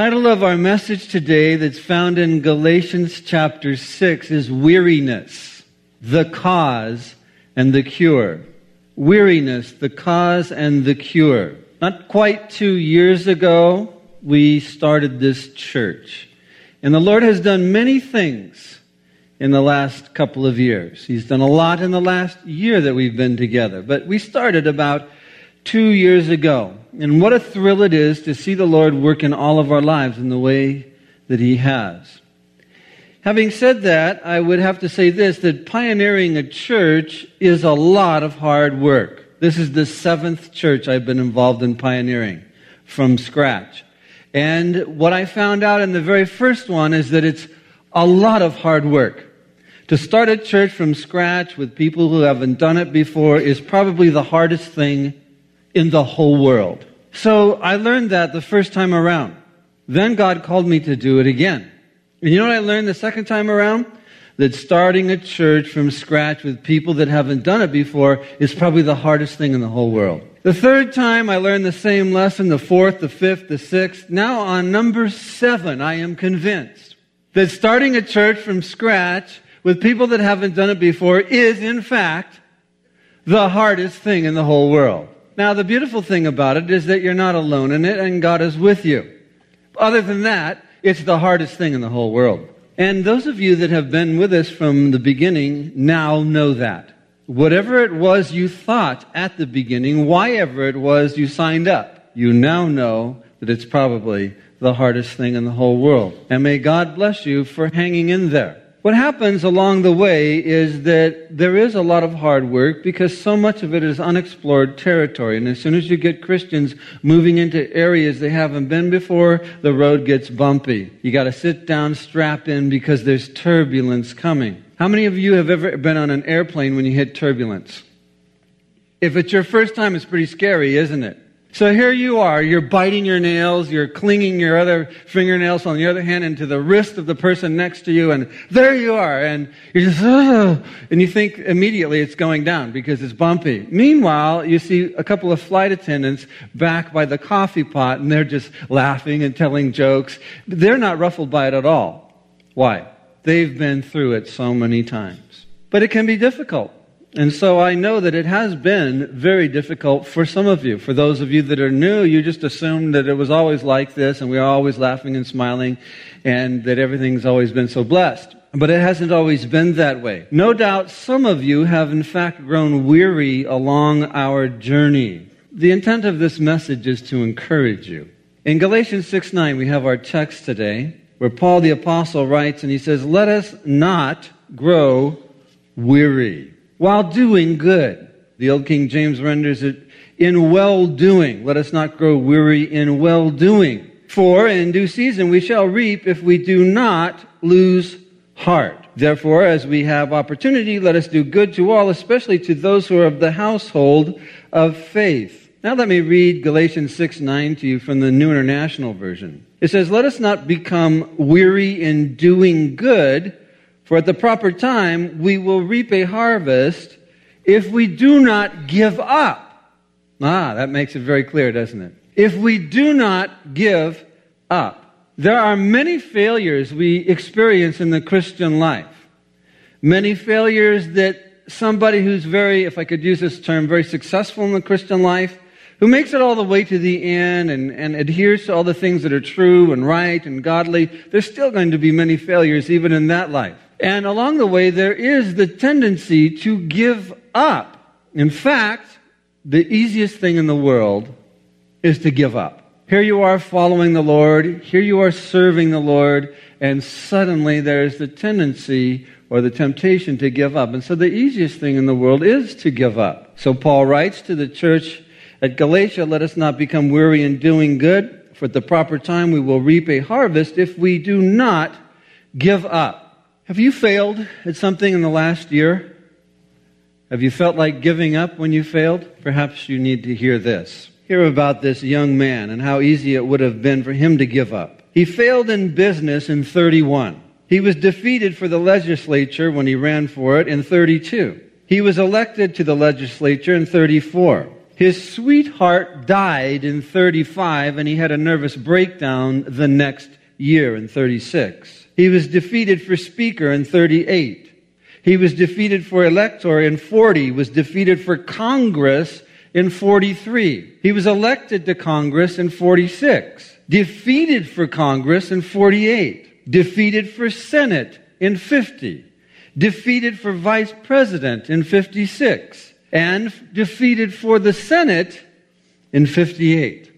title of our message today that's found in Galatians chapter 6 is Weariness, the Cause and the Cure. Weariness, the Cause and the Cure. Not quite two years ago, we started this church. And the Lord has done many things in the last couple of years. He's done a lot in the last year that we've been together. But we started about two years ago. And what a thrill it is to see the Lord work in all of our lives in the way that He has. Having said that, I would have to say this that pioneering a church is a lot of hard work. This is the seventh church I've been involved in pioneering from scratch. And what I found out in the very first one is that it's a lot of hard work. To start a church from scratch with people who haven't done it before is probably the hardest thing in the whole world. So I learned that the first time around. Then God called me to do it again. And you know what I learned the second time around? That starting a church from scratch with people that haven't done it before is probably the hardest thing in the whole world. The third time I learned the same lesson, the fourth, the fifth, the sixth. Now on number seven, I am convinced that starting a church from scratch with people that haven't done it before is, in fact, the hardest thing in the whole world. Now, the beautiful thing about it is that you're not alone in it and God is with you. Other than that, it's the hardest thing in the whole world. And those of you that have been with us from the beginning now know that. Whatever it was you thought at the beginning, why ever it was you signed up, you now know that it's probably the hardest thing in the whole world. And may God bless you for hanging in there. What happens along the way is that there is a lot of hard work because so much of it is unexplored territory. And as soon as you get Christians moving into areas they haven't been before, the road gets bumpy. You got to sit down, strap in because there's turbulence coming. How many of you have ever been on an airplane when you hit turbulence? If it's your first time, it's pretty scary, isn't it? So here you are, you're biting your nails, you're clinging your other fingernails on the other hand into the wrist of the person next to you, and there you are, and you're just, oh, and you think immediately it's going down because it's bumpy. Meanwhile, you see a couple of flight attendants back by the coffee pot, and they're just laughing and telling jokes. They're not ruffled by it at all. Why? They've been through it so many times. But it can be difficult. And so I know that it has been very difficult for some of you. For those of you that are new, you just assumed that it was always like this and we are always laughing and smiling and that everything's always been so blessed. But it hasn't always been that way. No doubt some of you have in fact grown weary along our journey. The intent of this message is to encourage you. In Galatians 6 9, we have our text today where Paul the Apostle writes and he says, Let us not grow weary while doing good. The Old King James renders it in well doing. Let us not grow weary in well doing. For in due season we shall reap if we do not lose heart. Therefore, as we have opportunity, let us do good to all, especially to those who are of the household of faith. Now let me read Galatians 6 9 to you from the New International Version. It says, Let us not become weary in doing good for at the proper time, we will reap a harvest if we do not give up. Ah, that makes it very clear, doesn't it? If we do not give up. There are many failures we experience in the Christian life. Many failures that somebody who's very, if I could use this term, very successful in the Christian life, who makes it all the way to the end and, and adheres to all the things that are true and right and godly, there's still going to be many failures even in that life. And along the way, there is the tendency to give up. In fact, the easiest thing in the world is to give up. Here you are following the Lord, here you are serving the Lord, and suddenly there's the tendency or the temptation to give up. And so the easiest thing in the world is to give up. So Paul writes to the church at Galatia, let us not become weary in doing good, for at the proper time we will reap a harvest if we do not give up. Have you failed at something in the last year? Have you felt like giving up when you failed? Perhaps you need to hear this. Hear about this young man and how easy it would have been for him to give up. He failed in business in 31. He was defeated for the legislature when he ran for it in 32. He was elected to the legislature in 34. His sweetheart died in 35 and he had a nervous breakdown the next year in 36. He was defeated for speaker in 38. He was defeated for elector in 40, he was defeated for Congress in 43. He was elected to Congress in 46, defeated for Congress in 48, defeated for Senate in 50, defeated for vice president in 56, and defeated for the Senate in 58.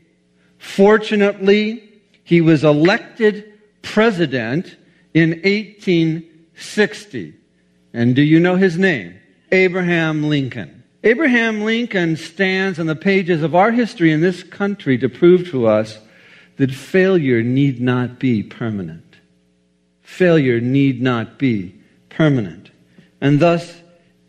Fortunately, he was elected president in 1860. And do you know his name? Abraham Lincoln. Abraham Lincoln stands on the pages of our history in this country to prove to us that failure need not be permanent. Failure need not be permanent. And thus,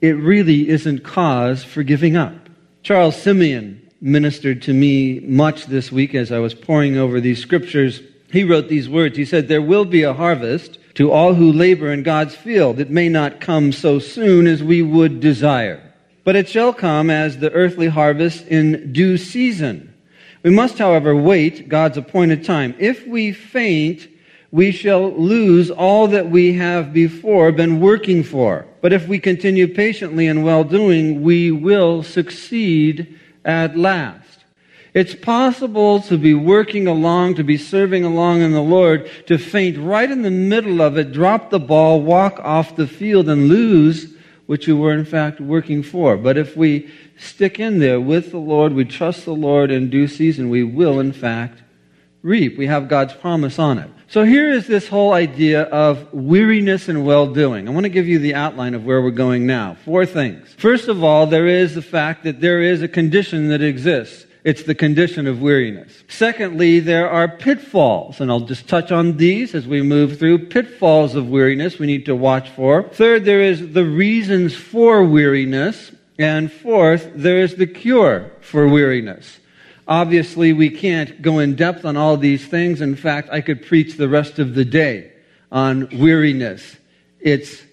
it really isn't cause for giving up. Charles Simeon ministered to me much this week as I was poring over these scriptures. He wrote these words. He said, There will be a harvest to all who labor in God's field. It may not come so soon as we would desire, but it shall come as the earthly harvest in due season. We must, however, wait God's appointed time. If we faint, we shall lose all that we have before been working for. But if we continue patiently in well doing, we will succeed at last. It's possible to be working along, to be serving along in the Lord, to faint right in the middle of it, drop the ball, walk off the field, and lose what you were in fact working for. But if we stick in there with the Lord, we trust the Lord in due season, we will in fact reap. We have God's promise on it. So here is this whole idea of weariness and well doing. I want to give you the outline of where we're going now. Four things. First of all, there is the fact that there is a condition that exists. It's the condition of weariness. Secondly, there are pitfalls, and I'll just touch on these as we move through. Pitfalls of weariness we need to watch for. Third, there is the reasons for weariness. And fourth, there is the cure for weariness. Obviously, we can't go in depth on all these things. In fact, I could preach the rest of the day on weariness, its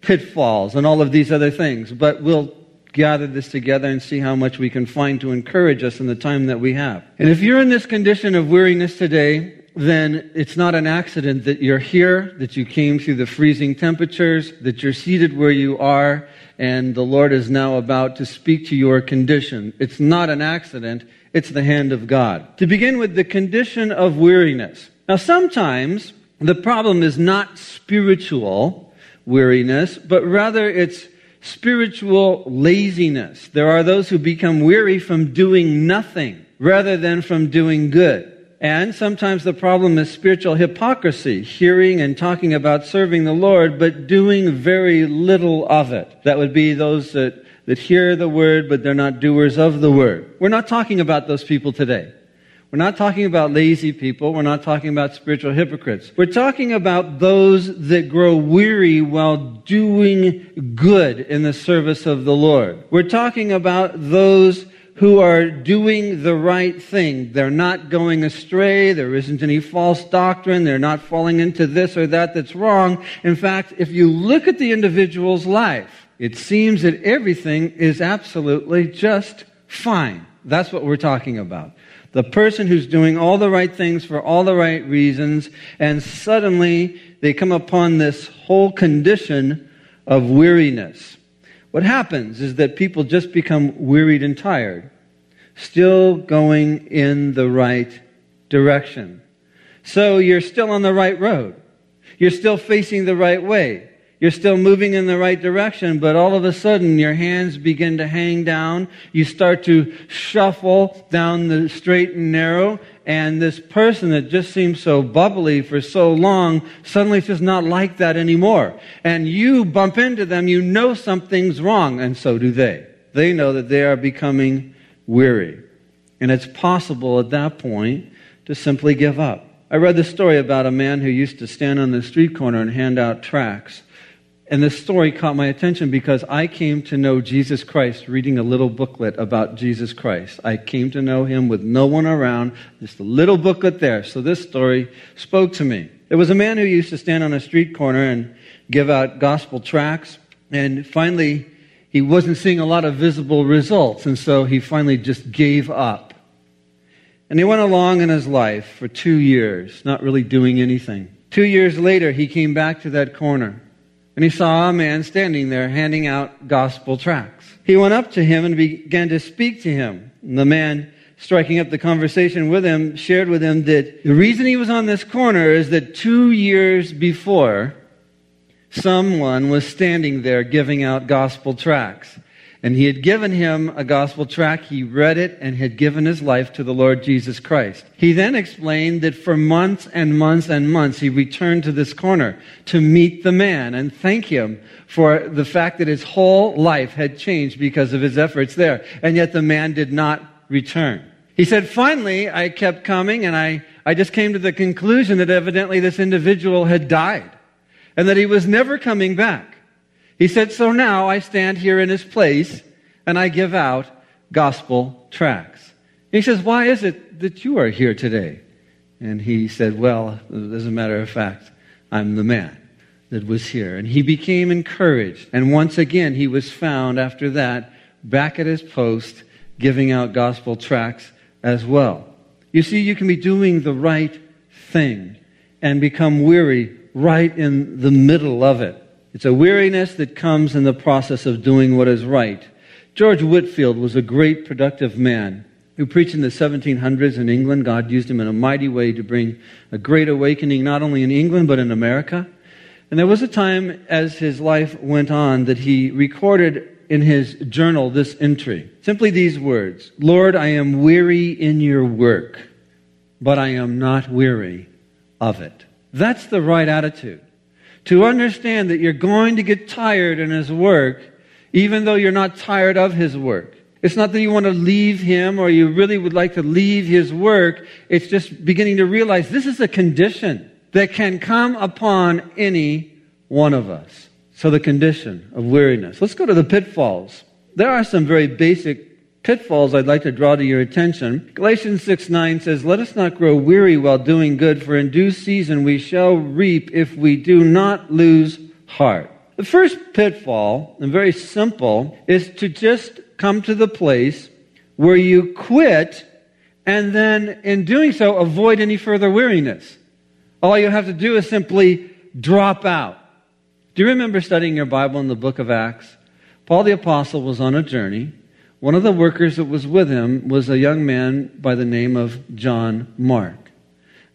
pitfalls, and all of these other things. But we'll gather this together and see how much we can find to encourage us in the time that we have. And if you're in this condition of weariness today, then it's not an accident that you're here, that you came through the freezing temperatures, that you're seated where you are, and the Lord is now about to speak to your condition. It's not an accident, it's the hand of God. To begin with, the condition of weariness. Now, sometimes the problem is not spiritual weariness, but rather it's spiritual laziness. There are those who become weary from doing nothing rather than from doing good. And sometimes the problem is spiritual hypocrisy, hearing and talking about serving the Lord, but doing very little of it. That would be those that, that hear the word, but they're not doers of the word. We're not talking about those people today. We're not talking about lazy people. We're not talking about spiritual hypocrites. We're talking about those that grow weary while doing good in the service of the Lord. We're talking about those who are doing the right thing. They're not going astray. There isn't any false doctrine. They're not falling into this or that that's wrong. In fact, if you look at the individual's life, it seems that everything is absolutely just fine. That's what we're talking about. The person who's doing all the right things for all the right reasons, and suddenly they come upon this whole condition of weariness. What happens is that people just become wearied and tired, still going in the right direction. So you're still on the right road. You're still facing the right way. You're still moving in the right direction, but all of a sudden your hands begin to hang down. You start to shuffle down the straight and narrow, and this person that just seemed so bubbly for so long suddenly is just not like that anymore. And you bump into them, you know something's wrong, and so do they. They know that they are becoming weary. And it's possible at that point to simply give up. I read the story about a man who used to stand on the street corner and hand out tracts. And this story caught my attention because I came to know Jesus Christ reading a little booklet about Jesus Christ. I came to know him with no one around, just a little booklet there. So this story spoke to me. There was a man who used to stand on a street corner and give out gospel tracts. And finally, he wasn't seeing a lot of visible results, and so he finally just gave up. And he went along in his life for two years, not really doing anything. Two years later, he came back to that corner, and he saw a man standing there handing out gospel tracts. He went up to him and began to speak to him. And the man, striking up the conversation with him, shared with him that the reason he was on this corner is that two years before, someone was standing there giving out gospel tracts. And he had given him a gospel tract. He read it and had given his life to the Lord Jesus Christ. He then explained that for months and months and months he returned to this corner to meet the man and thank him for the fact that his whole life had changed because of his efforts there. And yet the man did not return. He said, finally, I kept coming and I, I just came to the conclusion that evidently this individual had died and that he was never coming back. He said, So now I stand here in his place and I give out gospel tracts. He says, Why is it that you are here today? And he said, Well, as a matter of fact, I'm the man that was here. And he became encouraged. And once again, he was found after that back at his post giving out gospel tracts as well. You see, you can be doing the right thing and become weary right in the middle of it. It's a weariness that comes in the process of doing what is right. George Whitefield was a great productive man who preached in the 1700s in England. God used him in a mighty way to bring a great awakening not only in England but in America. And there was a time as his life went on that he recorded in his journal this entry. Simply these words Lord, I am weary in your work, but I am not weary of it. That's the right attitude. To understand that you're going to get tired in His work, even though you're not tired of His work. It's not that you want to leave Him or you really would like to leave His work. It's just beginning to realize this is a condition that can come upon any one of us. So the condition of weariness. Let's go to the pitfalls. There are some very basic pitfalls I'd like to draw to your attention. Galatians 6 9 says, Let us not grow weary while doing good, for in due season we shall reap if we do not lose heart. The first pitfall, and very simple, is to just come to the place where you quit and then in doing so avoid any further weariness. All you have to do is simply drop out. Do you remember studying your Bible in the book of Acts? Paul the Apostle was on a journey. One of the workers that was with him was a young man by the name of John Mark.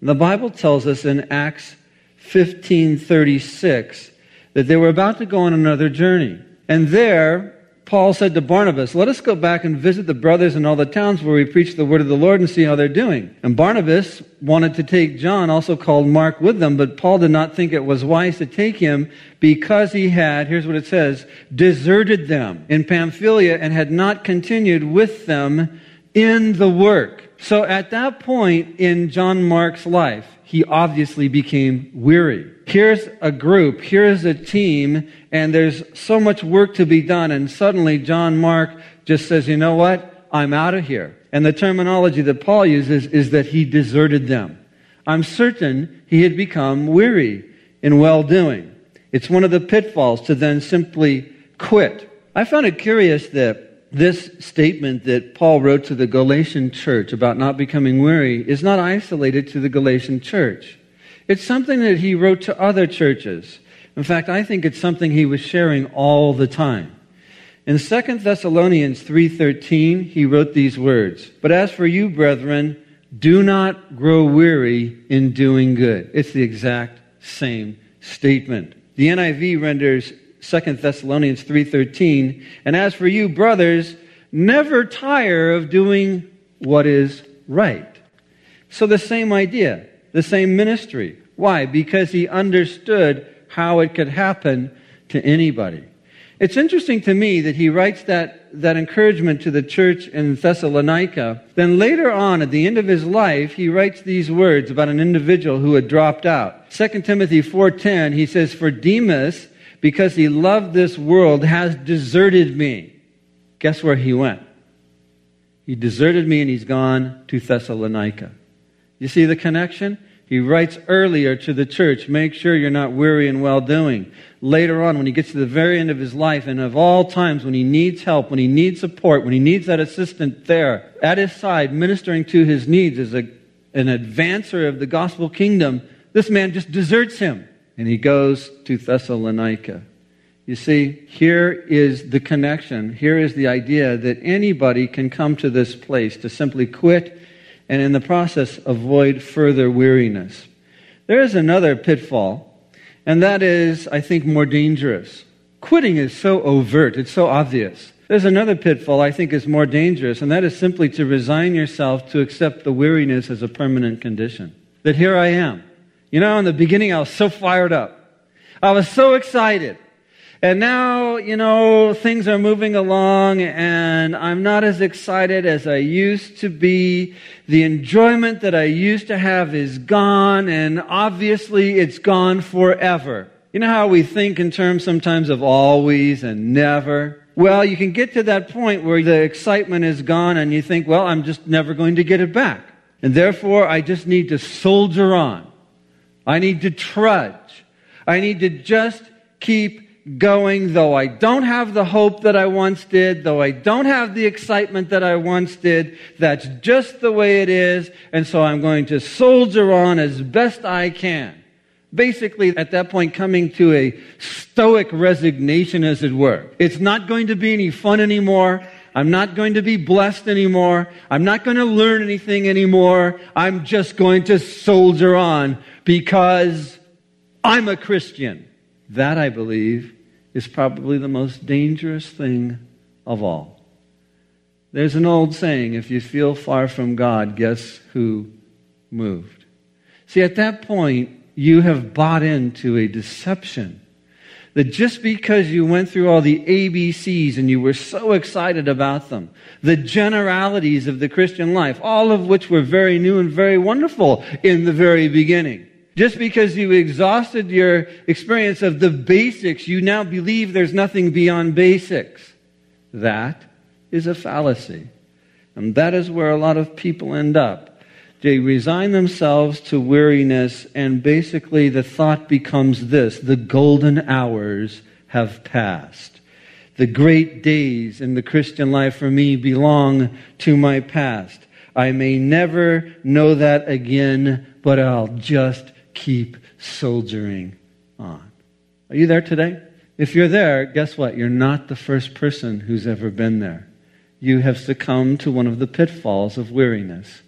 The Bible tells us in Acts 15:36 that they were about to go on another journey. And there Paul said to Barnabas, Let us go back and visit the brothers in all the towns where we preach the word of the Lord and see how they're doing. And Barnabas wanted to take John, also called Mark, with them, but Paul did not think it was wise to take him because he had, here's what it says, deserted them in Pamphylia and had not continued with them in the work. So at that point in John Mark's life, he obviously became weary. Here's a group, here's a team, and there's so much work to be done. And suddenly John Mark just says, you know what? I'm out of here. And the terminology that Paul uses is that he deserted them. I'm certain he had become weary in well doing. It's one of the pitfalls to then simply quit. I found it curious that this statement that Paul wrote to the Galatian church about not becoming weary is not isolated to the Galatian church. It's something that he wrote to other churches. In fact, I think it's something he was sharing all the time. In 2 Thessalonians 3:13, he wrote these words, "But as for you, brethren, do not grow weary in doing good." It's the exact same statement. The NIV renders 2 Thessalonians 3:13, and as for you brothers, never tire of doing what is right. So the same idea, the same ministry. Why? Because he understood how it could happen to anybody. It's interesting to me that he writes that, that encouragement to the church in Thessalonica. Then later on, at the end of his life, he writes these words about an individual who had dropped out. 2 Timothy 4.10, he says, For Demas, because he loved this world, has deserted me. Guess where he went? He deserted me and he's gone to Thessalonica. You see the connection? He writes earlier to the church, make sure you're not weary in well doing. Later on, when he gets to the very end of his life, and of all times when he needs help, when he needs support, when he needs that assistant there at his side, ministering to his needs as a, an advancer of the gospel kingdom, this man just deserts him. And he goes to Thessalonica. You see, here is the connection. Here is the idea that anybody can come to this place to simply quit and in the process avoid further weariness. There is another pitfall, and that is, I think, more dangerous. Quitting is so overt, it's so obvious. There's another pitfall I think is more dangerous, and that is simply to resign yourself to accept the weariness as a permanent condition. That here I am. You know, in the beginning, I was so fired up. I was so excited. And now, you know, things are moving along and I'm not as excited as I used to be. The enjoyment that I used to have is gone and obviously it's gone forever. You know how we think in terms sometimes of always and never? Well, you can get to that point where the excitement is gone and you think, well, I'm just never going to get it back. And therefore, I just need to soldier on. I need to trudge. I need to just keep going, though I don't have the hope that I once did, though I don't have the excitement that I once did. That's just the way it is. And so I'm going to soldier on as best I can. Basically, at that point, coming to a stoic resignation, as it were. It's not going to be any fun anymore. I'm not going to be blessed anymore. I'm not going to learn anything anymore. I'm just going to soldier on because I'm a Christian. That, I believe, is probably the most dangerous thing of all. There's an old saying if you feel far from God, guess who moved? See, at that point, you have bought into a deception that just because you went through all the ABCs and you were so excited about them, the generalities of the Christian life, all of which were very new and very wonderful in the very beginning, just because you exhausted your experience of the basics, you now believe there's nothing beyond basics. That is a fallacy. And that is where a lot of people end up. They resign themselves to weariness, and basically the thought becomes this the golden hours have passed. The great days in the Christian life for me belong to my past. I may never know that again, but I'll just keep soldiering on. Are you there today? If you're there, guess what? You're not the first person who's ever been there. You have succumbed to one of the pitfalls of weariness.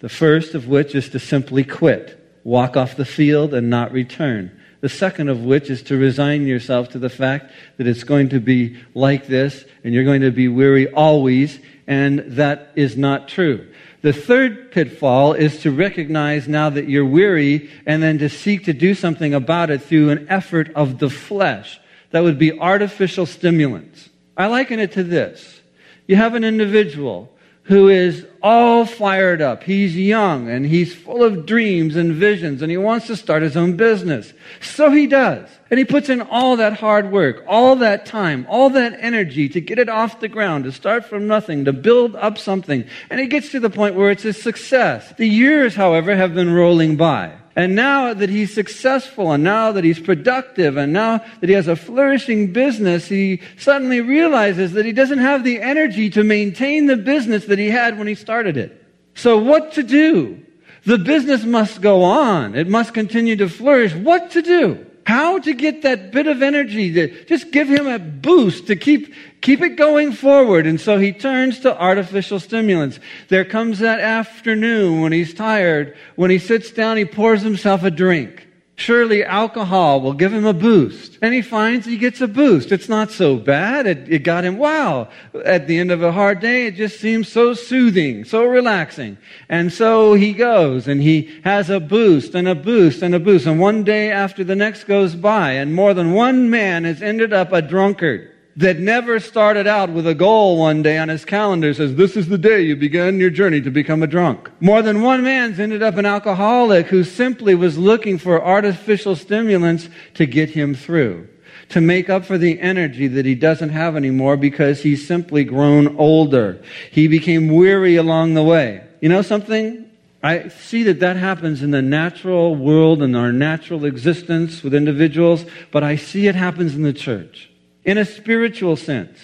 The first of which is to simply quit, walk off the field, and not return. The second of which is to resign yourself to the fact that it's going to be like this and you're going to be weary always, and that is not true. The third pitfall is to recognize now that you're weary and then to seek to do something about it through an effort of the flesh. That would be artificial stimulants. I liken it to this. You have an individual who is all fired up. He's young and he's full of dreams and visions and he wants to start his own business. So he does. And he puts in all that hard work, all that time, all that energy to get it off the ground, to start from nothing, to build up something. And he gets to the point where it's a success. The years, however, have been rolling by. And now that he's successful and now that he's productive and now that he has a flourishing business, he suddenly realizes that he doesn't have the energy to maintain the business that he had when he started it. So what to do? The business must go on. It must continue to flourish. What to do? How to get that bit of energy to just give him a boost to keep, keep it going forward. And so he turns to artificial stimulants. There comes that afternoon when he's tired, when he sits down, he pours himself a drink. Surely alcohol will give him a boost. And he finds he gets a boost. It's not so bad. It, it, got him, wow. At the end of a hard day, it just seems so soothing, so relaxing. And so he goes and he has a boost and a boost and a boost. And one day after the next goes by, and more than one man has ended up a drunkard that never started out with a goal one day on his calendar says, This is the day you began your journey to become a drunk. More than one man's ended up an alcoholic who simply was looking for artificial stimulants to get him through, to make up for the energy that he doesn't have anymore because he's simply grown older. He became weary along the way. You know something? I see that that happens in the natural world and our natural existence with individuals, but I see it happens in the church in a spiritual sense.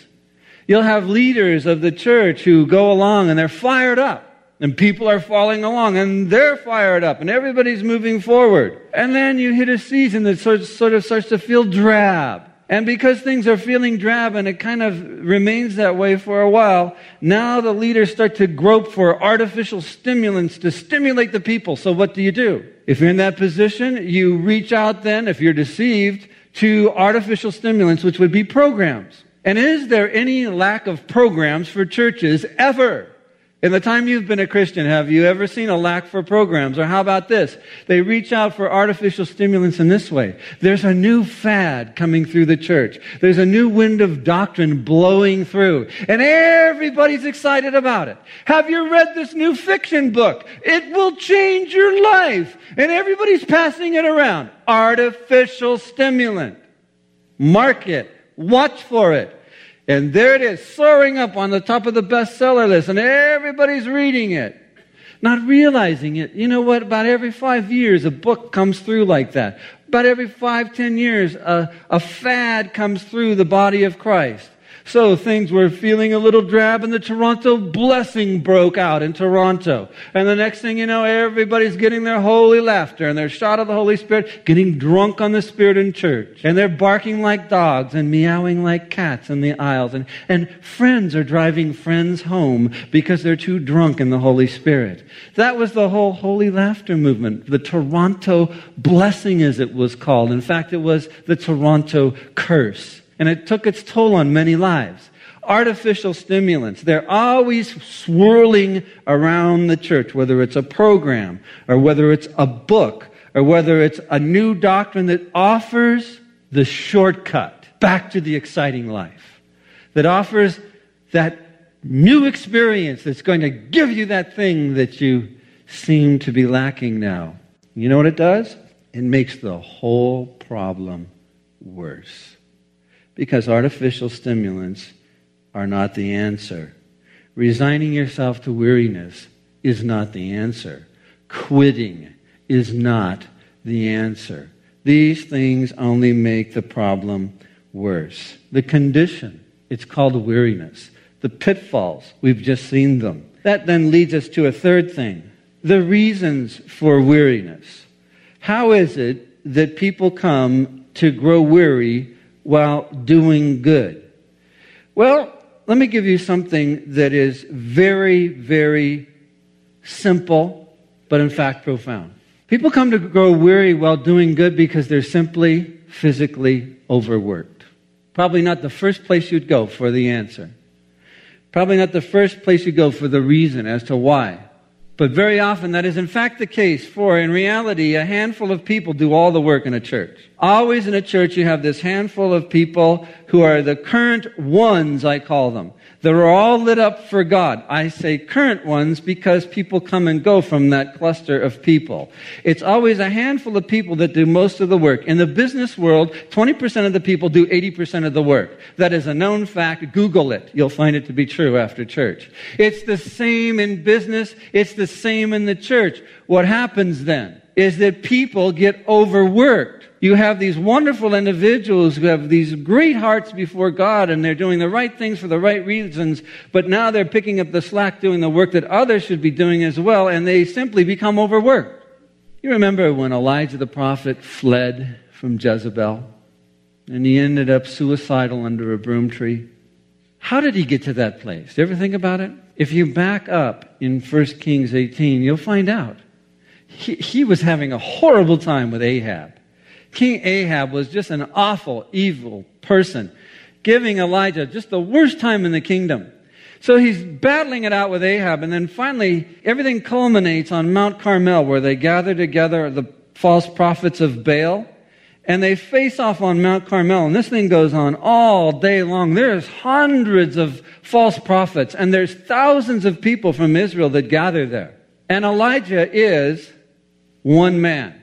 You'll have leaders of the church who go along and they're fired up. And people are following along and they're fired up and everybody's moving forward. And then you hit a season that sort of, sort of starts to feel drab. And because things are feeling drab and it kind of remains that way for a while, now the leaders start to grope for artificial stimulants to stimulate the people. So what do you do? If you're in that position, you reach out then, if you're deceived, to artificial stimulants, which would be programs. And is there any lack of programs for churches ever? In the time you've been a Christian, have you ever seen a lack for programs? Or how about this? They reach out for artificial stimulants in this way. There's a new fad coming through the church. There's a new wind of doctrine blowing through. And everybody's excited about it. Have you read this new fiction book? It will change your life. And everybody's passing it around. Artificial stimulant. Mark it. Watch for it. And there it is, soaring up on the top of the bestseller list, and everybody's reading it. Not realizing it. You know what? About every five years, a book comes through like that. About every five, ten years, a, a fad comes through the body of Christ. So things were feeling a little drab and the Toronto blessing broke out in Toronto. And the next thing you know, everybody's getting their holy laughter and their shot of the Holy Spirit, getting drunk on the Spirit in church. And they're barking like dogs and meowing like cats in the aisles. And, and friends are driving friends home because they're too drunk in the Holy Spirit. That was the whole holy laughter movement. The Toronto blessing as it was called. In fact, it was the Toronto curse. And it took its toll on many lives. Artificial stimulants, they're always swirling around the church, whether it's a program or whether it's a book or whether it's a new doctrine that offers the shortcut back to the exciting life, that offers that new experience that's going to give you that thing that you seem to be lacking now. You know what it does? It makes the whole problem worse because artificial stimulants are not the answer. Resigning yourself to weariness is not the answer. Quitting is not the answer. These things only make the problem worse. The condition, it's called weariness. The pitfalls, we've just seen them. That then leads us to a third thing the reasons for weariness. How is it that people come to grow weary while doing good? Well, let me give you something that is very, very simple, but in fact profound. People come to grow weary while doing good because they're simply physically overworked. Probably not the first place you'd go for the answer. Probably not the first place you go for the reason as to why. But very often that is in fact the case, for in reality, a handful of people do all the work in a church. Always in a church, you have this handful of people who are the current ones, I call them. They're all lit up for God. I say current ones because people come and go from that cluster of people. It's always a handful of people that do most of the work. In the business world, 20% of the people do 80% of the work. That is a known fact. Google it. You'll find it to be true after church. It's the same in business. It's the same in the church. What happens then is that people get overworked you have these wonderful individuals who have these great hearts before God and they're doing the right things for the right reasons, but now they're picking up the slack doing the work that others should be doing as well, and they simply become overworked. You remember when Elijah the prophet fled from Jezebel and he ended up suicidal under a broom tree? How did he get to that place? Do you ever think about it? If you back up in 1 Kings 18, you'll find out. He, he was having a horrible time with Ahab. King Ahab was just an awful, evil person, giving Elijah just the worst time in the kingdom. So he's battling it out with Ahab, and then finally everything culminates on Mount Carmel, where they gather together the false prophets of Baal, and they face off on Mount Carmel, and this thing goes on all day long. There's hundreds of false prophets, and there's thousands of people from Israel that gather there. And Elijah is one man.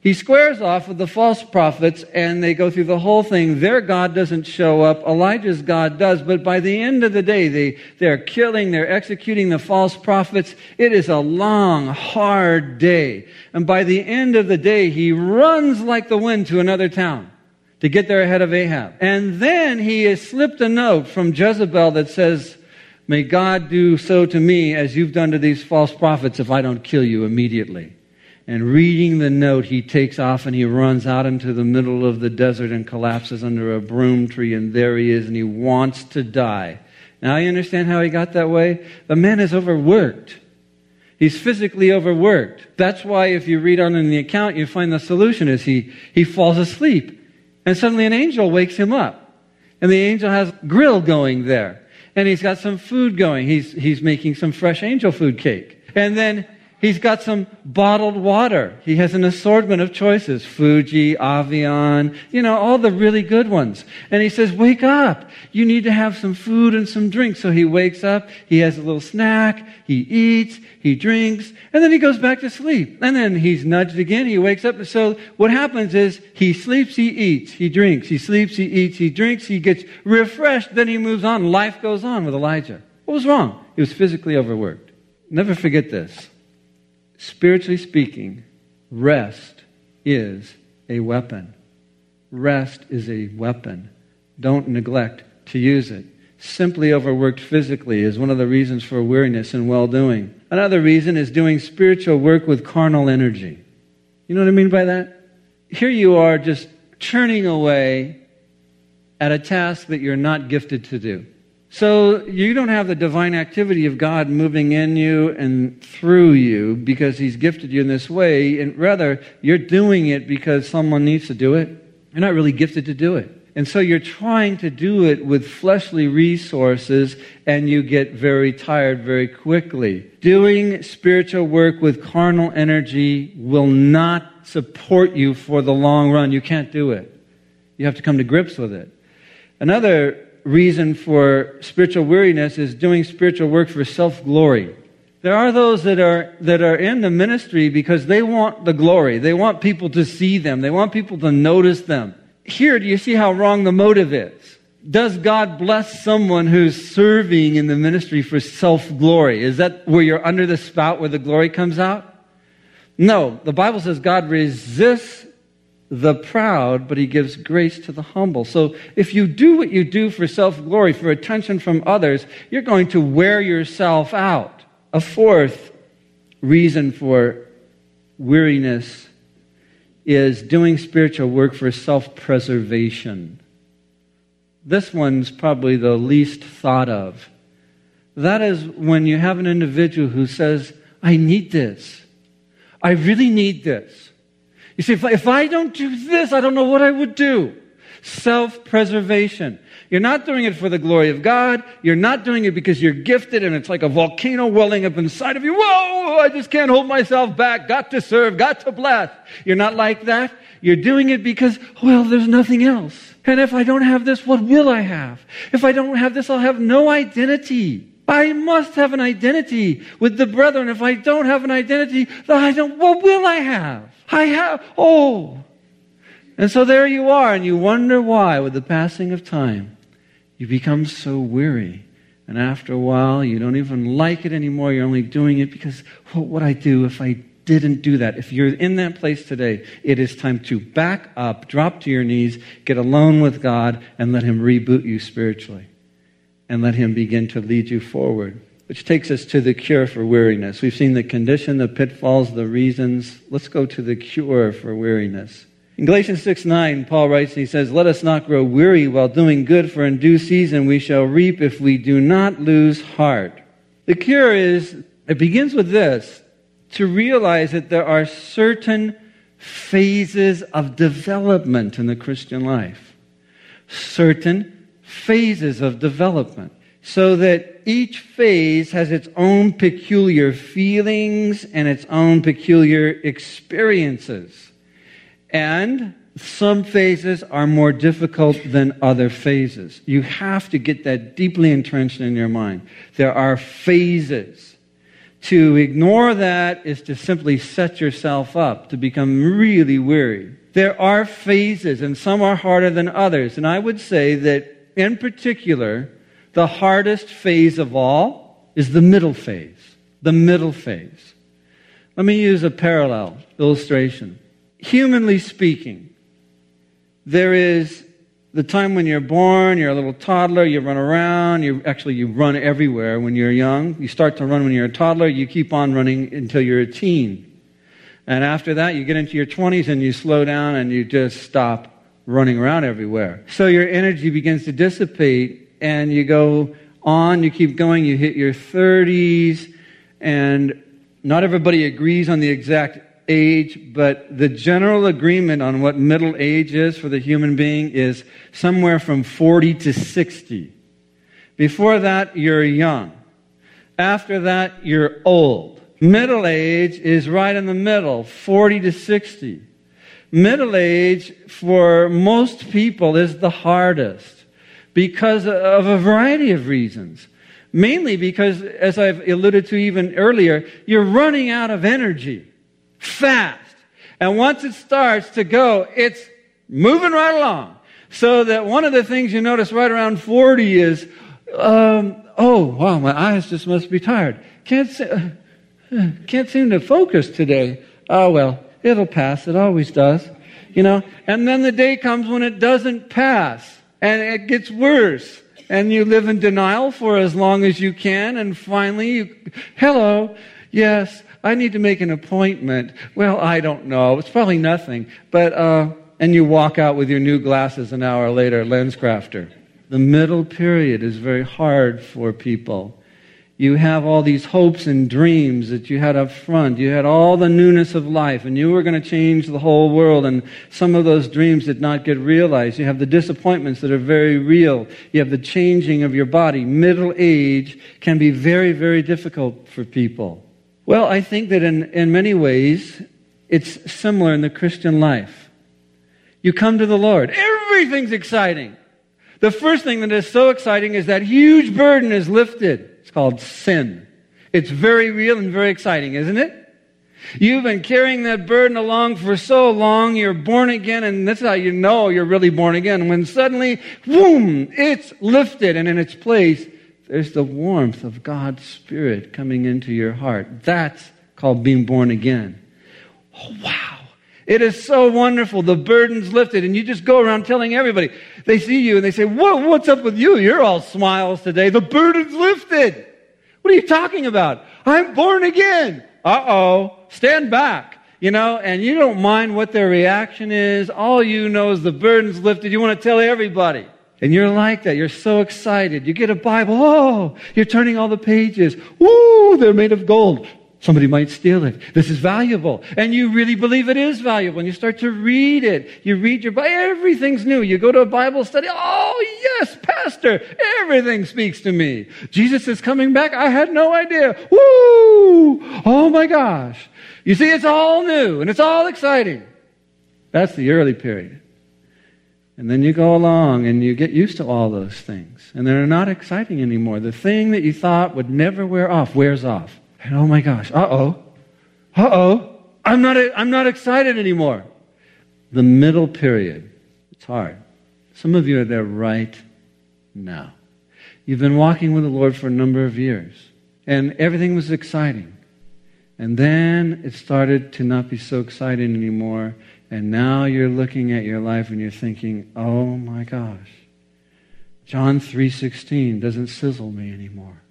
He squares off with the false prophets and they go through the whole thing. Their God doesn't show up. Elijah's God does. But by the end of the day, they, they're killing, they're executing the false prophets. It is a long, hard day. And by the end of the day, he runs like the wind to another town to get there ahead of Ahab. And then he has slipped a note from Jezebel that says, May God do so to me as you've done to these false prophets if I don't kill you immediately. And reading the note, he takes off and he runs out into the middle of the desert and collapses under a broom tree. And there he is, and he wants to die. Now, you understand how he got that way? The man is overworked. He's physically overworked. That's why, if you read on in the account, you find the solution is he, he falls asleep. And suddenly an angel wakes him up. And the angel has grill going there. And he's got some food going. He's, he's making some fresh angel food cake. And then He's got some bottled water. He has an assortment of choices Fiji, Evian, you know, all the really good ones. And he says, Wake up. You need to have some food and some drink. So he wakes up, he has a little snack, he eats, he drinks, and then he goes back to sleep. And then he's nudged again, he wakes up. So what happens is he sleeps, he eats, he drinks, he sleeps, he eats, he drinks, he gets refreshed, then he moves on. Life goes on with Elijah. What was wrong? He was physically overworked. Never forget this spiritually speaking, rest is a weapon. Rest is a weapon. Don't neglect to use it. Simply overworked physically is one of the reasons for weariness and well doing. Another reason is doing spiritual work with carnal energy. You know what I mean by that? Here you are just churning away at a task that you're not gifted to do. So you don't have the divine activity of God moving in you and through you because He's gifted you in this way, and rather you're doing it because someone needs to do it. You're not really gifted to do it. And so you're trying to do it with fleshly resources and you get very tired very quickly. Doing spiritual work with carnal energy will not support you for the long run. You can't do it. You have to come to grips with it. Another reason for spiritual weariness is doing spiritual work for self glory. There are those that are, that are in the ministry because they want the glory. They want people to see them. They want people to notice them. Here, do you see how wrong the motive is? Does God bless someone who's serving in the ministry for self glory? Is that where you're under the spout where the glory comes out? No. The Bible says God resists the proud, but he gives grace to the humble. So if you do what you do for self glory, for attention from others, you're going to wear yourself out. A fourth reason for weariness is doing spiritual work for self preservation. This one's probably the least thought of. That is when you have an individual who says, I need this. I really need this. You see, if, if I don't do this, I don't know what I would do. Self preservation. You're not doing it for the glory of God. You're not doing it because you're gifted and it's like a volcano welling up inside of you. Whoa, I just can't hold myself back. Got to serve, got to bless. You're not like that. You're doing it because, well, there's nothing else. And if I don't have this, what will I have? If I don't have this, I'll have no identity. I must have an identity with the brethren. If I don't have an identity, then I don't, what will I have? I have, oh. And so there you are, and you wonder why, with the passing of time, you become so weary. And after a while, you don't even like it anymore. You're only doing it because what would I do if I didn't do that? If you're in that place today, it is time to back up, drop to your knees, get alone with God, and let Him reboot you spiritually. And let Him begin to lead you forward. Which takes us to the cure for weariness. We've seen the condition, the pitfalls, the reasons. Let's go to the cure for weariness. In Galatians 6 9, Paul writes, and he says, Let us not grow weary while doing good, for in due season we shall reap if we do not lose heart. The cure is, it begins with this to realize that there are certain phases of development in the Christian life. Certain phases of development so that each phase has its own peculiar feelings and its own peculiar experiences. And some phases are more difficult than other phases. You have to get that deeply entrenched in your mind. There are phases. To ignore that is to simply set yourself up to become really weary. There are phases, and some are harder than others. And I would say that, in particular, the hardest phase of all is the middle phase. The middle phase. Let me use a parallel illustration. Humanly speaking, there is the time when you're born, you're a little toddler, you run around, you actually you run everywhere when you're young. You start to run when you're a toddler, you keep on running until you're a teen. And after that, you get into your 20s and you slow down and you just stop running around everywhere. So your energy begins to dissipate and you go on, you keep going, you hit your 30s and not everybody agrees on the exact age, but the general agreement on what middle age is for the human being is somewhere from 40 to 60. Before that, you're young. After that, you're old. Middle age is right in the middle, 40 to 60. Middle age for most people is the hardest because of a variety of reasons. Mainly because, as I've alluded to even earlier, you're running out of energy fast. And once it starts to go, it's moving right along. So that one of the things you notice right around 40 is, um, oh, wow, my eyes just must be tired. Can't, se- can't seem to focus today. Oh, well, it'll pass. It always does. You know? And then the day comes when it doesn't pass. And it gets worse. And you live in denial for as long as you can. And finally, you, hello, yes, I need to make an appointment. Well, I don't know. It's probably nothing. But, uh, and you walk out with your new glasses an hour later, lens crafter. The middle period is very hard for people. You have all these hopes and dreams that you had up front. You had all the newness of life, and you were going to change the whole world, and some of those dreams did not get realized. You have the disappointments that are very real. You have the changing of your body. Middle age can be very, very difficult for people. Well, I think that in, in many ways, it's similar in the Christian life. You come to the Lord, everything's exciting. The first thing that is so exciting is that huge burden is lifted. Called sin. It's very real and very exciting, isn't it? You've been carrying that burden along for so long, you're born again, and that's how you know you're really born again. When suddenly, boom, it's lifted, and in its place, there's the warmth of God's Spirit coming into your heart. That's called being born again. Oh, wow. It is so wonderful. The burden's lifted, and you just go around telling everybody. They see you and they say, Whoa, what's up with you? You're all smiles today. The burden's lifted. What are you talking about? I'm born again. Uh oh. Stand back. You know, and you don't mind what their reaction is. All you know is the burden's lifted. You want to tell everybody. And you're like that. You're so excited. You get a Bible. Oh, you're turning all the pages. Woo, they're made of gold. Somebody might steal it. This is valuable. And you really believe it is valuable. And you start to read it. You read your Bible. Everything's new. You go to a Bible study. Oh, yes, Pastor. Everything speaks to me. Jesus is coming back. I had no idea. Woo! Oh my gosh. You see, it's all new and it's all exciting. That's the early period. And then you go along and you get used to all those things. And they're not exciting anymore. The thing that you thought would never wear off wears off. And oh my gosh, uh oh, uh oh, I'm not, I'm not excited anymore. The middle period, it's hard. Some of you are there right now. You've been walking with the Lord for a number of years, and everything was exciting. And then it started to not be so exciting anymore, and now you're looking at your life and you're thinking, "Oh my gosh. John 3:16 doesn't sizzle me anymore."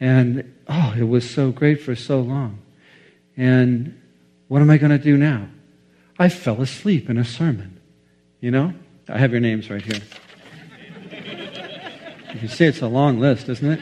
And oh, it was so great for so long. And what am I going to do now? I fell asleep in a sermon. You know? I have your names right here. You can see it's a long list, isn't it?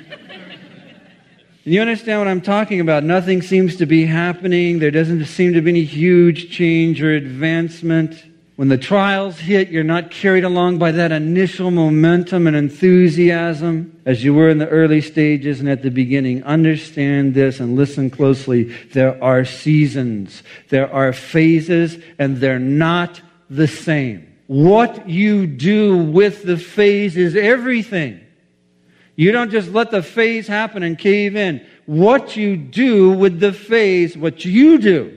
And you understand what I'm talking about? Nothing seems to be happening. There doesn't seem to be any huge change or advancement. When the trials hit, you're not carried along by that initial momentum and enthusiasm as you were in the early stages and at the beginning. Understand this and listen closely. There are seasons, there are phases, and they're not the same. What you do with the phase is everything. You don't just let the phase happen and cave in. what you do with the phase, what you do,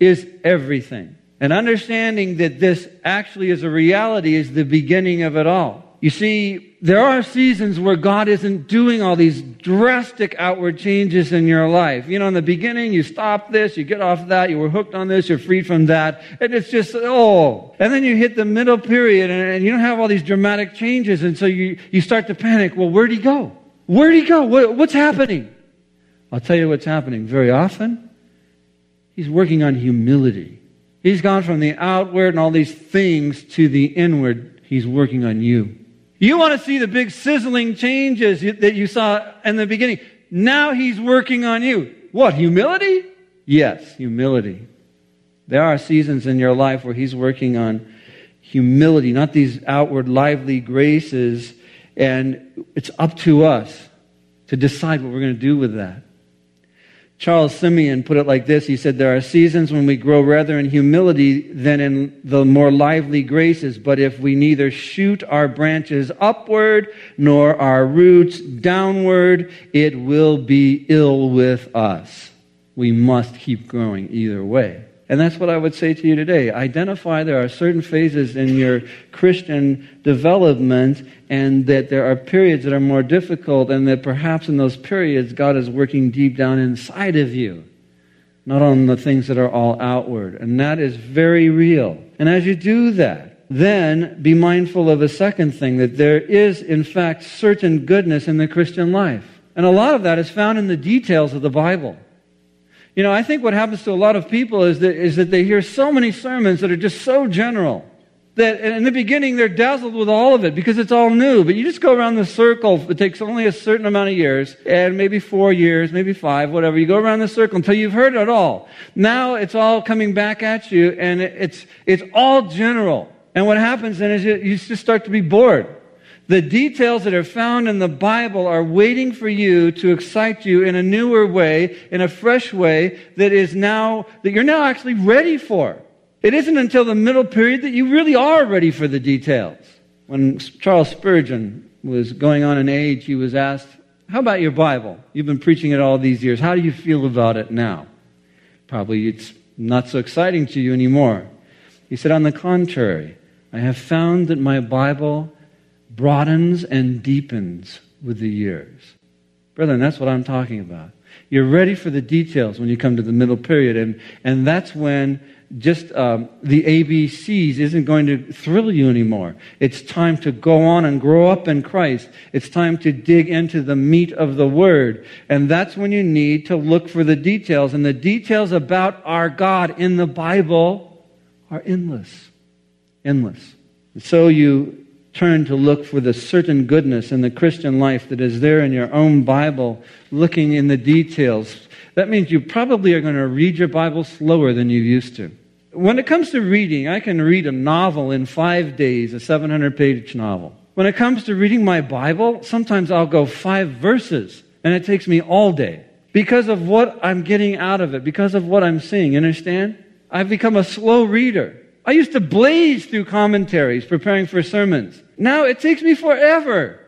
is everything. And understanding that this actually is a reality is the beginning of it all. You see, there are seasons where God isn't doing all these drastic outward changes in your life. You know, in the beginning, you stop this, you get off that, you were hooked on this, you're freed from that, and it's just, oh. And then you hit the middle period and, and you don't have all these dramatic changes, and so you, you start to panic. Well, where'd he go? Where'd he go? What, what's happening? I'll tell you what's happening. Very often, he's working on humility. He's gone from the outward and all these things to the inward. He's working on you. You want to see the big sizzling changes that you saw in the beginning. Now he's working on you. What, humility? Yes, humility. There are seasons in your life where he's working on humility, not these outward lively graces, and it's up to us to decide what we're going to do with that. Charles Simeon put it like this. He said, There are seasons when we grow rather in humility than in the more lively graces, but if we neither shoot our branches upward nor our roots downward, it will be ill with us. We must keep growing either way. And that's what I would say to you today. Identify there are certain phases in your Christian development and that there are periods that are more difficult and that perhaps in those periods God is working deep down inside of you, not on the things that are all outward. And that is very real. And as you do that, then be mindful of a second thing that there is, in fact, certain goodness in the Christian life. And a lot of that is found in the details of the Bible. You know, I think what happens to a lot of people is that, is that they hear so many sermons that are just so general that in the beginning they're dazzled with all of it because it's all new. But you just go around the circle. It takes only a certain amount of years, and maybe four years, maybe five, whatever. You go around the circle until you've heard it all. Now it's all coming back at you, and it's, it's all general. And what happens then is you, you just start to be bored. The details that are found in the Bible are waiting for you to excite you in a newer way, in a fresh way that is now, that you're now actually ready for. It isn't until the middle period that you really are ready for the details. When Charles Spurgeon was going on in age, he was asked, How about your Bible? You've been preaching it all these years. How do you feel about it now? Probably it's not so exciting to you anymore. He said, On the contrary, I have found that my Bible broadens and deepens with the years. Brethren, that's what I'm talking about. You're ready for the details when you come to the middle period, and, and that's when just um, the ABCs isn't going to thrill you anymore. It's time to go on and grow up in Christ. It's time to dig into the meat of the Word. And that's when you need to look for the details. And the details about our God in the Bible are endless. Endless. And so you turn to look for the certain goodness in the Christian life that is there in your own Bible, looking in the details. That means you probably are going to read your Bible slower than you used to. When it comes to reading, I can read a novel in five days, a 700 page novel. When it comes to reading my Bible, sometimes I'll go five verses, and it takes me all day because of what I'm getting out of it, because of what I'm seeing. Understand? I've become a slow reader. I used to blaze through commentaries preparing for sermons. Now it takes me forever.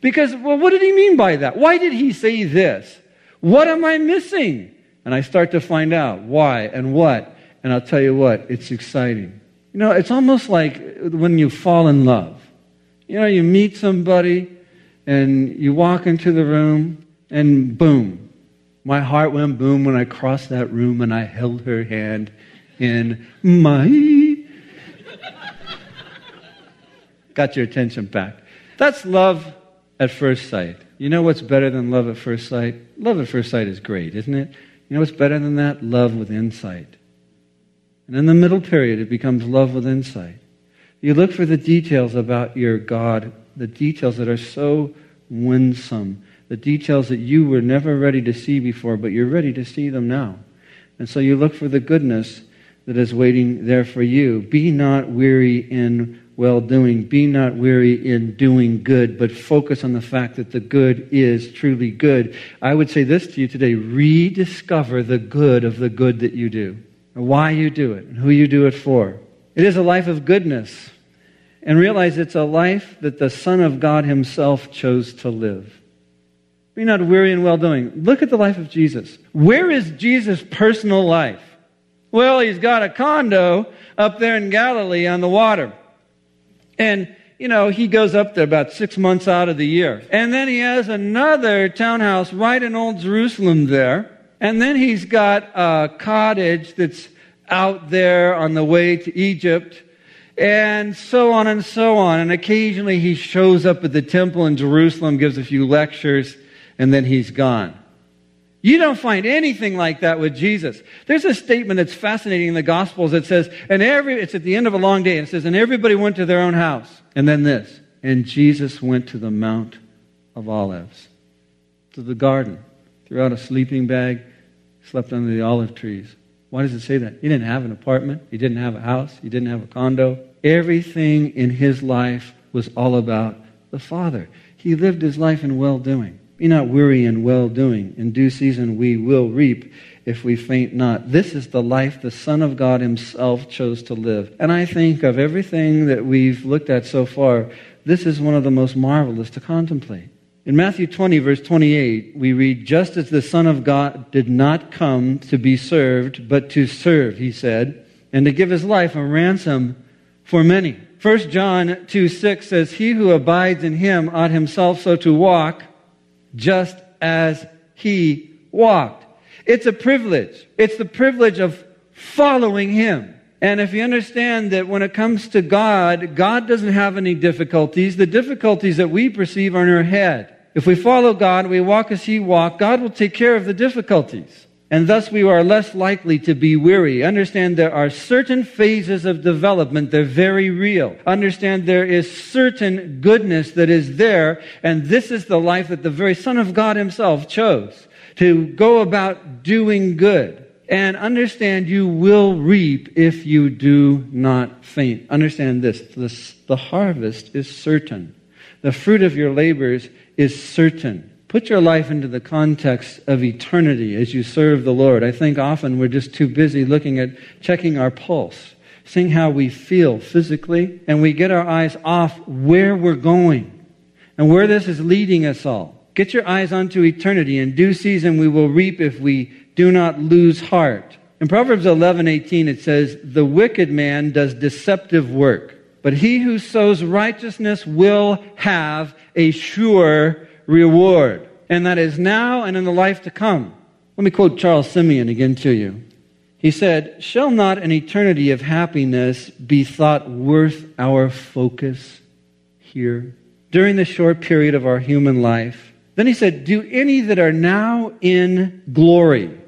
Because, well, what did he mean by that? Why did he say this? What am I missing? And I start to find out why and what. And I'll tell you what, it's exciting. You know, it's almost like when you fall in love. You know, you meet somebody and you walk into the room and boom. My heart went boom when I crossed that room and I held her hand in my got your attention back. That's love at first sight. You know what's better than love at first sight? Love at first sight is great, isn't it? You know what's better than that? Love with insight. And in the middle period, it becomes love with insight. You look for the details about your God, the details that are so winsome, the details that you were never ready to see before, but you're ready to see them now. And so you look for the goodness that is waiting there for you. Be not weary in well doing. Be not weary in doing good, but focus on the fact that the good is truly good. I would say this to you today rediscover the good of the good that you do, why you do it, and who you do it for. It is a life of goodness. And realize it's a life that the Son of God Himself chose to live. Be not weary in well doing. Look at the life of Jesus. Where is Jesus' personal life? Well, he's got a condo up there in Galilee on the water. And, you know, he goes up there about six months out of the year. And then he has another townhouse right in Old Jerusalem there. And then he's got a cottage that's out there on the way to Egypt. And so on and so on. And occasionally he shows up at the temple in Jerusalem, gives a few lectures, and then he's gone. You don't find anything like that with Jesus. There's a statement that's fascinating in the Gospels that says, and every, it's at the end of a long day, and it says, and everybody went to their own house. And then this, and Jesus went to the Mount of Olives, to the garden, threw out a sleeping bag, slept under the olive trees. Why does it say that? He didn't have an apartment. He didn't have a house. He didn't have a condo. Everything in his life was all about the Father. He lived his life in well doing. Be not weary in well doing. In due season we will reap if we faint not. This is the life the Son of God Himself chose to live. And I think of everything that we've looked at so far, this is one of the most marvelous to contemplate. In Matthew 20, verse 28, we read, Just as the Son of God did not come to be served, but to serve, he said, and to give his life a ransom for many. 1 John 2 6 says, He who abides in him ought himself so to walk just as he walked. It's a privilege. It's the privilege of following him. And if you understand that when it comes to God, God doesn't have any difficulties. The difficulties that we perceive are in our head. If we follow God, we walk as he walked, God will take care of the difficulties and thus we are less likely to be weary. Understand there are certain phases of development, they're very real. Understand there is certain goodness that is there, and this is the life that the very Son of God Himself chose to go about doing good. And understand you will reap if you do not faint. Understand this the, the harvest is certain, the fruit of your labors is certain. Put your life into the context of eternity as you serve the Lord. I think often we're just too busy looking at checking our pulse, seeing how we feel physically, and we get our eyes off where we're going and where this is leading us all. Get your eyes onto eternity. In due season we will reap if we do not lose heart. In Proverbs 11:18 it says, "The wicked man does deceptive work, but he who sows righteousness will have a sure reward, and that is now and in the life to come. Let me quote Charles Simeon again to you. He said, Shall not an eternity of happiness be thought worth our focus here during the short period of our human life? Then he said, Do any that are now in glory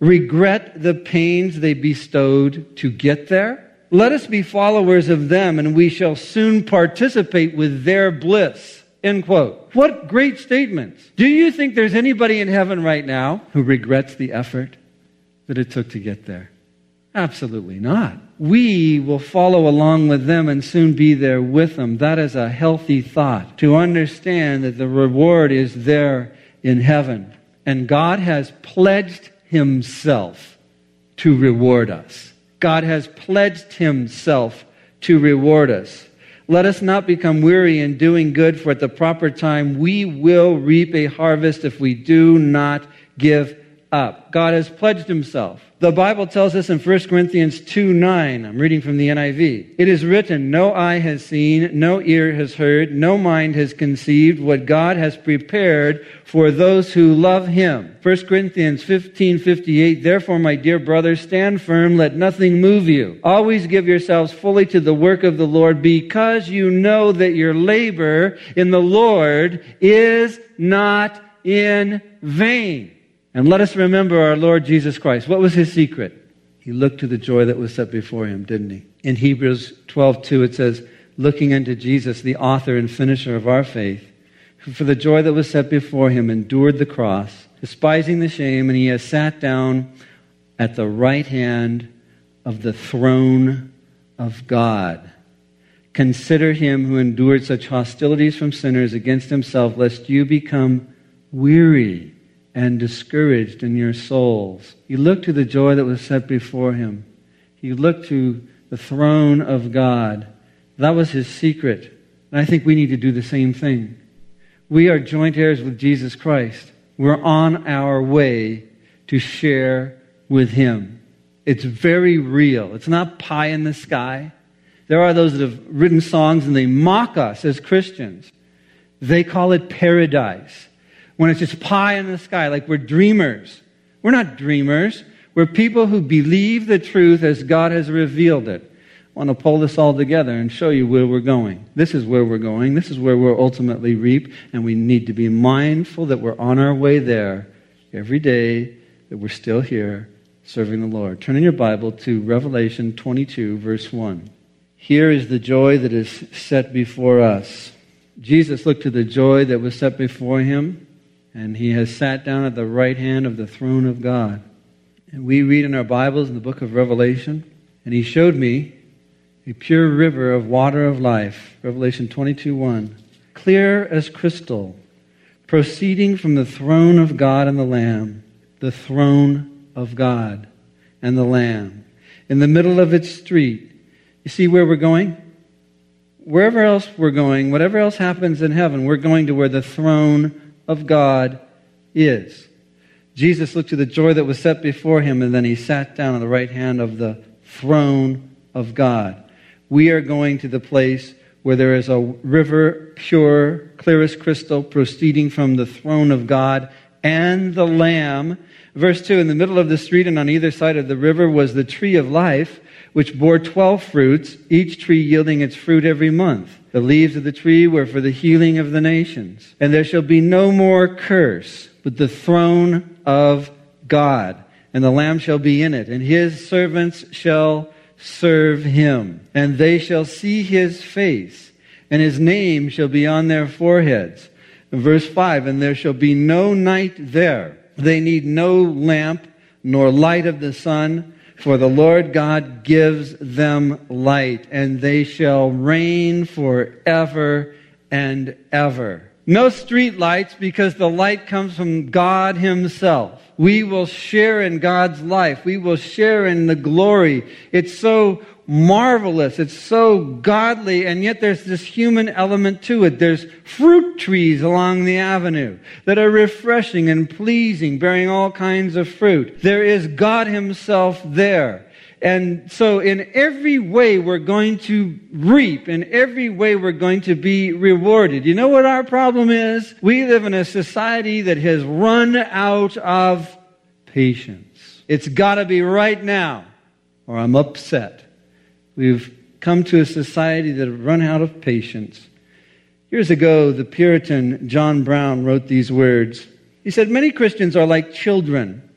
regret the pains they bestowed to get there? Let us be followers of them, and we shall soon participate with their bliss. End quote. What great statements. Do you think there's anybody in heaven right now who regrets the effort that it took to get there? Absolutely not. We will follow along with them and soon be there with them. That is a healthy thought to understand that the reward is there in heaven. And God has pledged Himself to reward us. God has pledged Himself to reward us. Let us not become weary in doing good, for at the proper time we will reap a harvest if we do not give up. God has pledged himself. The Bible tells us in 1 Corinthians 2 9, I'm reading from the NIV. It is written, No eye has seen, no ear has heard, no mind has conceived what God has prepared for those who love him. 1 Corinthians 15 58, Therefore, my dear brothers, stand firm, let nothing move you. Always give yourselves fully to the work of the Lord, because you know that your labor in the Lord is not in vain. And let us remember our Lord Jesus Christ. What was his secret? He looked to the joy that was set before him, didn't he? In Hebrews 12:2 it says, looking unto Jesus, the author and finisher of our faith, who for the joy that was set before him endured the cross, despising the shame, and he has sat down at the right hand of the throne of God. Consider him who endured such hostilities from sinners against himself, lest you become weary and discouraged in your souls. He looked to the joy that was set before him. He looked to the throne of God. That was his secret. And I think we need to do the same thing. We are joint heirs with Jesus Christ. we're on our way to share with Him. It's very real. It's not pie in the sky. There are those that have written songs and they mock us as Christians. They call it paradise. When it's just pie in the sky, like we're dreamers. We're not dreamers. We're people who believe the truth as God has revealed it. I want to pull this all together and show you where we're going. This is where we're going. This is where we'll ultimately reap, and we need to be mindful that we're on our way there every day, that we're still here serving the Lord. Turn in your Bible to Revelation 22, verse 1. Here is the joy that is set before us. Jesus looked to the joy that was set before him, and he has sat down at the right hand of the throne of God. And we read in our Bibles in the book of Revelation, and he showed me a pure river of water of life, Revelation 22 1, clear as crystal, proceeding from the throne of God and the Lamb, the throne of God and the Lamb. In the middle of its street, you see where we're going? Wherever else we're going, whatever else happens in heaven, we're going to where the throne of God is. Jesus looked to the joy that was set before him, and then he sat down on the right hand of the throne of God. We are going to the place where there is a river, pure, clear as crystal, proceeding from the throne of God and the Lamb. Verse 2 In the middle of the street and on either side of the river was the tree of life, which bore twelve fruits, each tree yielding its fruit every month. The leaves of the tree were for the healing of the nations. And there shall be no more curse, but the throne of God, and the Lamb shall be in it, and his servants shall serve him, and they shall see his face, and his name shall be on their foreheads. Verse 5 And there shall be no night there. They need no lamp nor light of the sun, for the Lord God gives them light, and they shall reign forever and ever. No street lights because the light comes from God Himself. We will share in God's life. We will share in the glory. It's so marvelous. It's so godly, and yet there's this human element to it. There's fruit trees along the avenue that are refreshing and pleasing, bearing all kinds of fruit. There is God Himself there. And so in every way we're going to reap, in every way we're going to be rewarded. You know what our problem is? We live in a society that has run out of patience. It's gotta be right now, or I'm upset. We've come to a society that has run out of patience. Years ago, the Puritan John Brown wrote these words. He said, Many Christians are like children.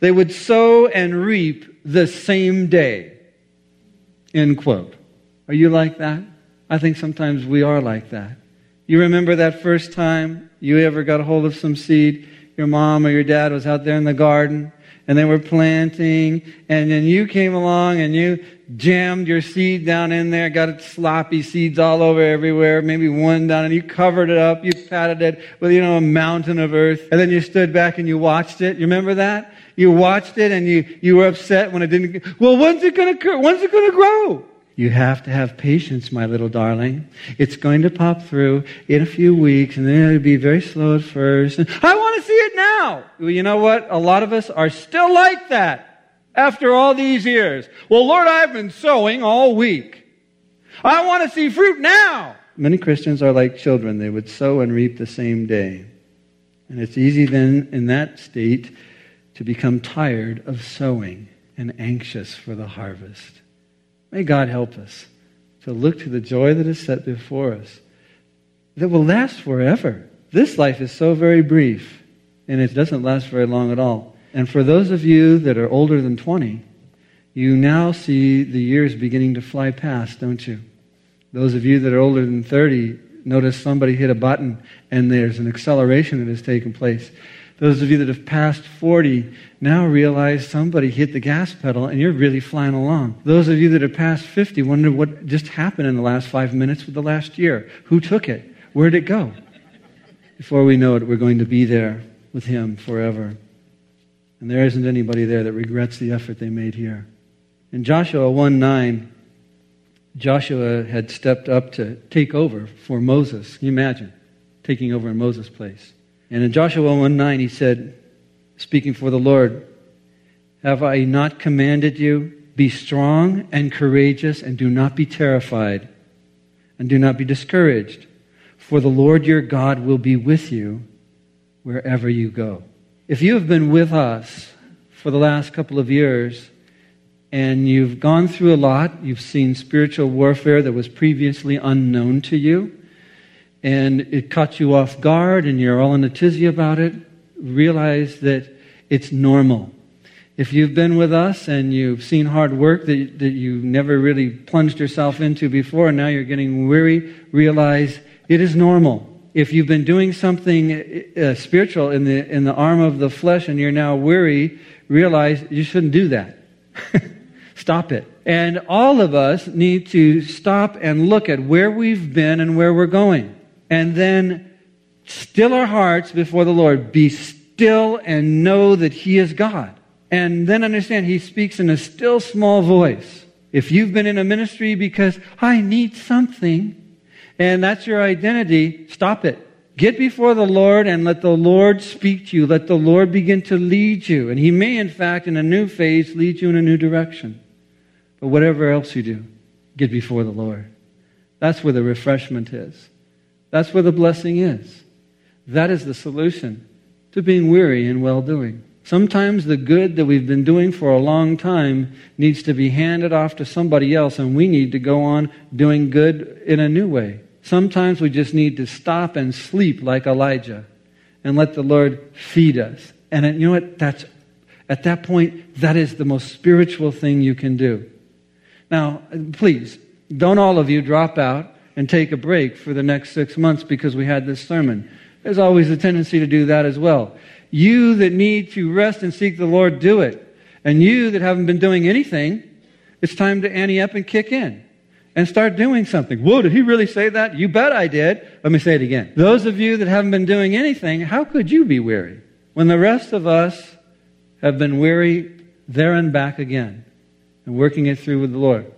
They would sow and reap the same day. End quote. Are you like that? I think sometimes we are like that. You remember that first time you ever got a hold of some seed? Your mom or your dad was out there in the garden and they were planting, and then you came along and you jammed your seed down in there, got it sloppy seeds all over everywhere, maybe one down, and you covered it up, you patted it with, you know, a mountain of earth, and then you stood back and you watched it. You remember that? You watched it and you, you were upset when it didn't, well, when's it gonna, when's it gonna grow? You have to have patience, my little darling. It's going to pop through in a few weeks, and then it'll be very slow at first. And, I want to see it now. Well, you know what? A lot of us are still like that after all these years. Well, Lord, I've been sowing all week. I want to see fruit now. Many Christians are like children. They would sow and reap the same day. And it's easy then, in that state, to become tired of sowing and anxious for the harvest. May God help us to look to the joy that is set before us that will last forever. This life is so very brief, and it doesn't last very long at all. And for those of you that are older than 20, you now see the years beginning to fly past, don't you? Those of you that are older than 30 notice somebody hit a button and there's an acceleration that has taken place. Those of you that have passed 40 now realize somebody hit the gas pedal and you're really flying along. Those of you that have passed 50 wonder what just happened in the last five minutes with the last year. Who took it? Where'd it go? Before we know it, we're going to be there with Him forever. And there isn't anybody there that regrets the effort they made here. In Joshua 1 9, Joshua had stepped up to take over for Moses. Can you imagine taking over in Moses' place? And in Joshua 1 9, he said, speaking for the Lord, Have I not commanded you? Be strong and courageous, and do not be terrified, and do not be discouraged, for the Lord your God will be with you wherever you go. If you have been with us for the last couple of years, and you've gone through a lot, you've seen spiritual warfare that was previously unknown to you, and it caught you off guard and you're all in a tizzy about it, realize that it's normal. If you've been with us and you've seen hard work that, that you never really plunged yourself into before, and now you're getting weary, realize it is normal. If you've been doing something uh, spiritual in the, in the arm of the flesh and you're now weary, realize you shouldn't do that. stop it. And all of us need to stop and look at where we've been and where we're going and then still our hearts before the Lord. Be still and know that He is God. And then understand He speaks in a still small voice. If you've been in a ministry because I need something, and that's your identity, stop it. Get before the Lord and let the Lord speak to you. Let the Lord begin to lead you. And He may, in fact, in a new phase, lead you in a new direction. But whatever else you do, get before the Lord. That's where the refreshment is. That's where the blessing is. That is the solution to being weary in well doing. Sometimes the good that we've been doing for a long time needs to be handed off to somebody else, and we need to go on doing good in a new way. Sometimes we just need to stop and sleep like Elijah and let the Lord feed us. And you know what? That's, at that point, that is the most spiritual thing you can do. Now, please, don't all of you drop out and take a break for the next six months because we had this sermon. There's always a tendency to do that as well. You that need to rest and seek the Lord, do it. And you that haven't been doing anything, it's time to ante up and kick in and start doing something. Whoa, did he really say that? You bet I did. Let me say it again. Those of you that haven't been doing anything, how could you be weary? When the rest of us have been weary there and back again and working it through with the Lord.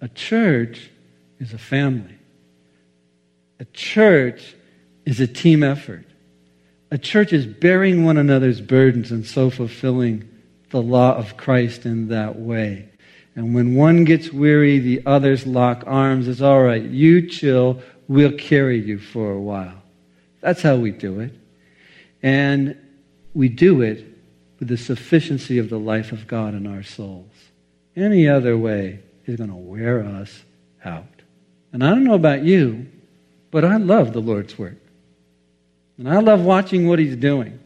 A church is a family. A church is a team effort. A church is bearing one another's burdens and so fulfilling the law of Christ in that way. And when one gets weary, the others lock arms. It's all right. You chill. We'll carry you for a while. That's how we do it. And we do it with the sufficiency of the life of God in our souls. Any other way is going to wear us out. And I don't know about you, but I love the Lord's work. And I love watching what He's doing.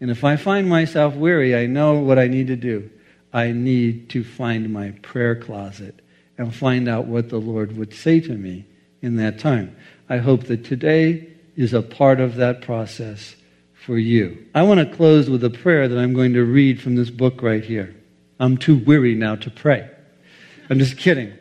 And if I find myself weary, I know what I need to do. I need to find my prayer closet and find out what the Lord would say to me in that time. I hope that today is a part of that process for you. I want to close with a prayer that I'm going to read from this book right here. I'm too weary now to pray. I'm just kidding.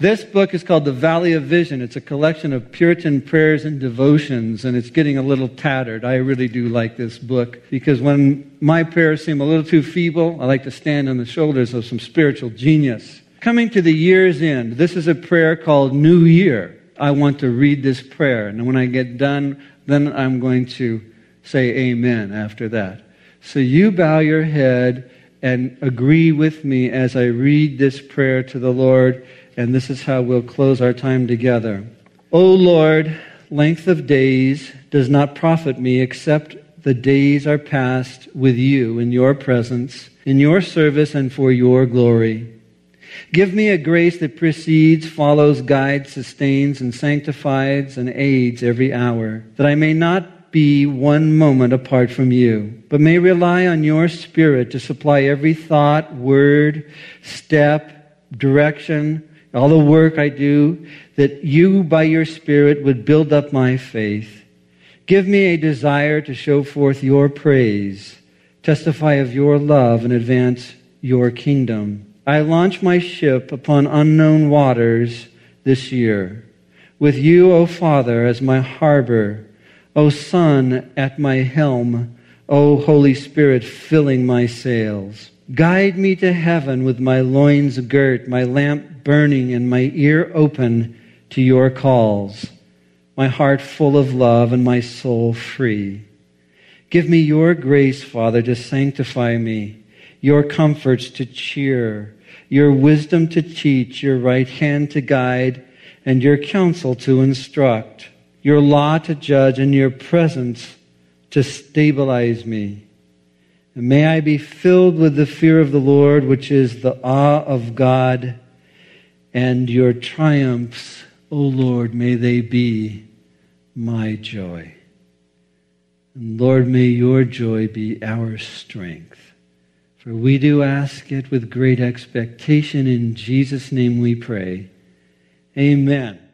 This book is called The Valley of Vision. It's a collection of Puritan prayers and devotions, and it's getting a little tattered. I really do like this book because when my prayers seem a little too feeble, I like to stand on the shoulders of some spiritual genius. Coming to the year's end, this is a prayer called New Year. I want to read this prayer, and when I get done, then I'm going to say amen after that. So you bow your head and agree with me as I read this prayer to the Lord and this is how we'll close our time together. O Lord, length of days does not profit me except the days are passed with you in your presence, in your service, and for your glory. Give me a grace that precedes, follows, guides, sustains, and sanctifies and aids every hour, that I may not be one moment apart from you, but may rely on your Spirit to supply every thought, word, step, direction, all the work I do, that you, by your Spirit, would build up my faith. Give me a desire to show forth your praise, testify of your love, and advance your kingdom. I launch my ship upon unknown waters this year, with you, O Father, as my harbor, O Son, at my helm, O Holy Spirit, filling my sails. Guide me to heaven with my loins girt, my lamp burning, and my ear open to your calls, my heart full of love and my soul free. Give me your grace, Father, to sanctify me, your comforts to cheer, your wisdom to teach, your right hand to guide, and your counsel to instruct, your law to judge, and your presence to stabilize me. And may I be filled with the fear of the Lord, which is the awe of God, and your triumphs, O Lord, may they be my joy. And Lord, may your joy be our strength. For we do ask it with great expectation. In Jesus' name we pray. Amen.